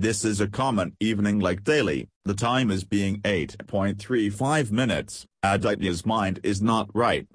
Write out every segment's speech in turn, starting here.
This is a common evening like daily, the time is being 8.35 minutes, Aditya's mind is not right.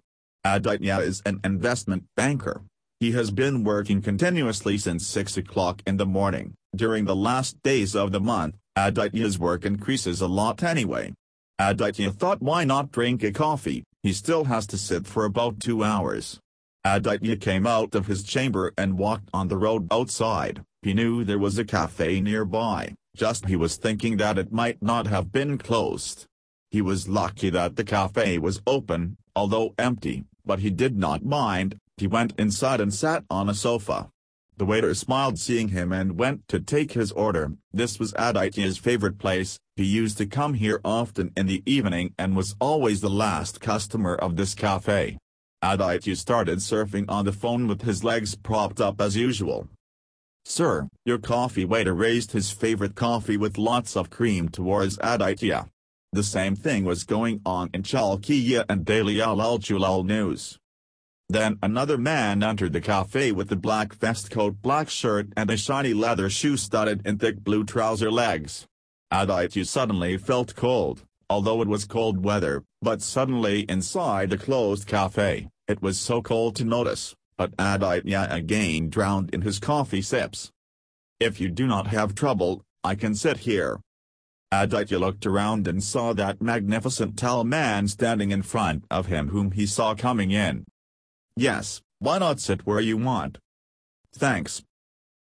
Aditya is an investment banker. He has been working continuously since 6 o'clock in the morning. During the last days of the month, Aditya's work increases a lot anyway. Aditya thought why not drink a coffee, he still has to sit for about two hours. Aditya came out of his chamber and walked on the road outside, he knew there was a cafe nearby, just he was thinking that it might not have been closed. He was lucky that the cafe was open, although empty, but he did not mind, he went inside and sat on a sofa. The waiter smiled seeing him and went to take his order. This was Aditya's favorite place, he used to come here often in the evening and was always the last customer of this cafe. Aditya started surfing on the phone with his legs propped up as usual. Sir, your coffee waiter raised his favorite coffee with lots of cream towards Aditya. The same thing was going on in Chalkiya and Daily Ululchulal News. Then another man entered the cafe with a black vest coat black shirt and a shiny leather shoe studded in thick blue trouser legs. Aditya suddenly felt cold, although it was cold weather, but suddenly inside the closed cafe, it was so cold to notice, but Aditya again drowned in his coffee sips. If you do not have trouble, I can sit here. Aditya looked around and saw that magnificent tall man standing in front of him whom he saw coming in. Yes, why not sit where you want? Thanks.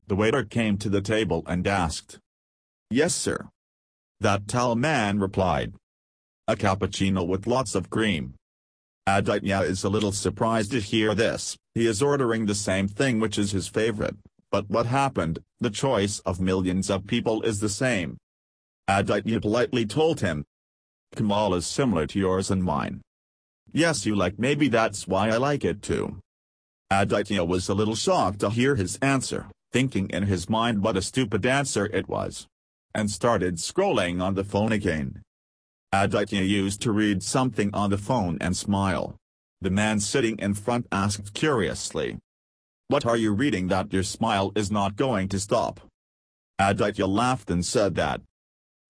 The waiter came to the table and asked. Yes sir. That tall man replied. A cappuccino with lots of cream. Aditya is a little surprised to hear this, he is ordering the same thing which is his favorite, but what happened, the choice of millions of people is the same. Aditya politely told him. Kamal is similar to yours and mine. Yes you like maybe that's why I like it too. Aditya was a little shocked to hear his answer, thinking in his mind what a stupid answer it was. And started scrolling on the phone again. Aditya used to read something on the phone and smile. The man sitting in front asked curiously. What are you reading that your smile is not going to stop? Aditya laughed and said that.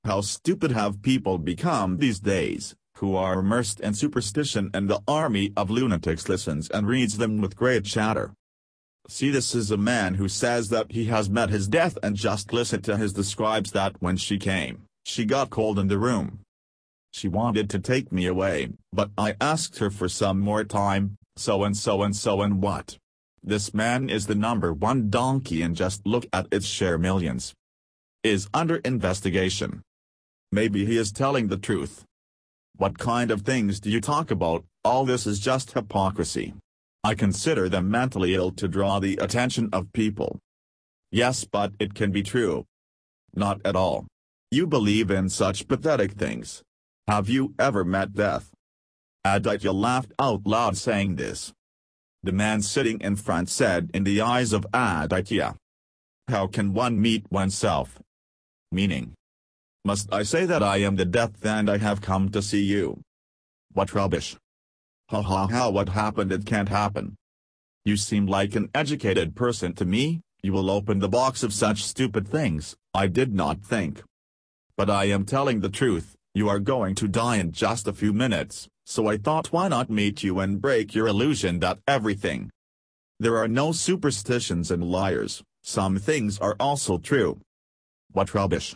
How stupid have people become these days who are immersed in superstition and the army of lunatics listens and reads them with great chatter. See this is a man who says that he has met his death and just listen to his describes that when she came, she got cold in the room. She wanted to take me away, but I asked her for some more time, so and so and so and what. This man is the number one donkey and just look at its share millions. Is under investigation. Maybe he is telling the truth. What kind of things do you talk about, all this is just hypocrisy. I consider them mentally ill to draw the attention of people. Yes but it can be true. Not at all. You believe in such pathetic things. Have you ever met death? Aditya laughed out loud saying this. The man sitting in front said in the eyes of Aditya. How can one meet oneself? Meaning. Must I say that I am the death and I have come to see you? What rubbish. Ha ha ha what happened it can't happen. You seem like an educated person to me, you will open the box of such stupid things, I did not think. But I am telling the truth, you are going to die in just a few minutes, so I thought why not meet you and break your illusion that everything. There are no superstitions and liars, some things are also true. What rubbish.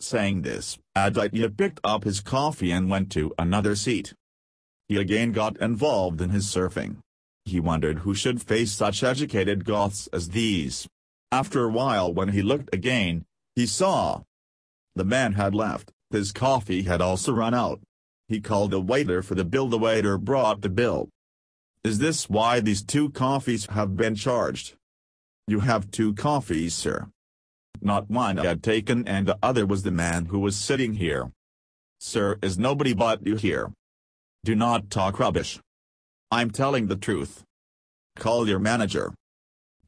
Saying this, Aditya picked up his coffee and went to another seat. He again got involved in his surfing. He wondered who should face such educated goths as these. After a while when he looked again, he saw. The man had left, his coffee had also run out. He called a waiter for the bill the waiter brought the bill. Is this why these two coffees have been charged? You have two coffees sir not one I had taken and the other was the man who was sitting here. Sir is nobody but you here. Do not talk rubbish. I'm telling the truth. Call your manager.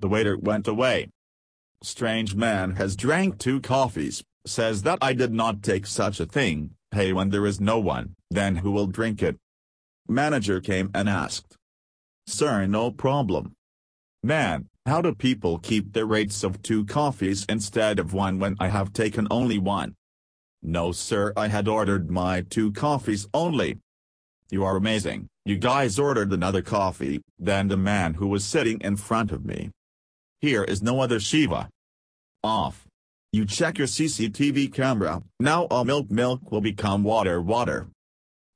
The waiter went away. Strange man has drank two coffees, says that I did not take such a thing, hey when there is no one, then who will drink it? Manager came and asked. Sir no problem. Man, How do people keep their rates of two coffees instead of one when I have taken only one? No sir I had ordered my two coffees only. You are amazing, you guys ordered another coffee, than the man who was sitting in front of me. Here is no other Shiva. Off. You check your CCTV camera, now all milk milk will become water water.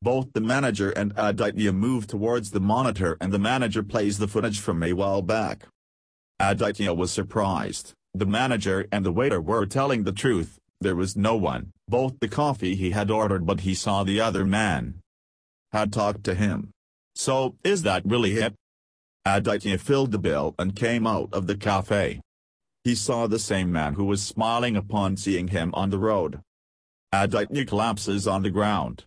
Both the manager and Aditya move towards the monitor and the manager plays the footage from a while back. Aditya was surprised, the manager and the waiter were telling the truth, there was no one, both the coffee he had ordered but he saw the other man. Had talked to him. So, is that really it? Aditya filled the bill and came out of the cafe. He saw the same man who was smiling upon seeing him on the road. Aditya collapses on the ground,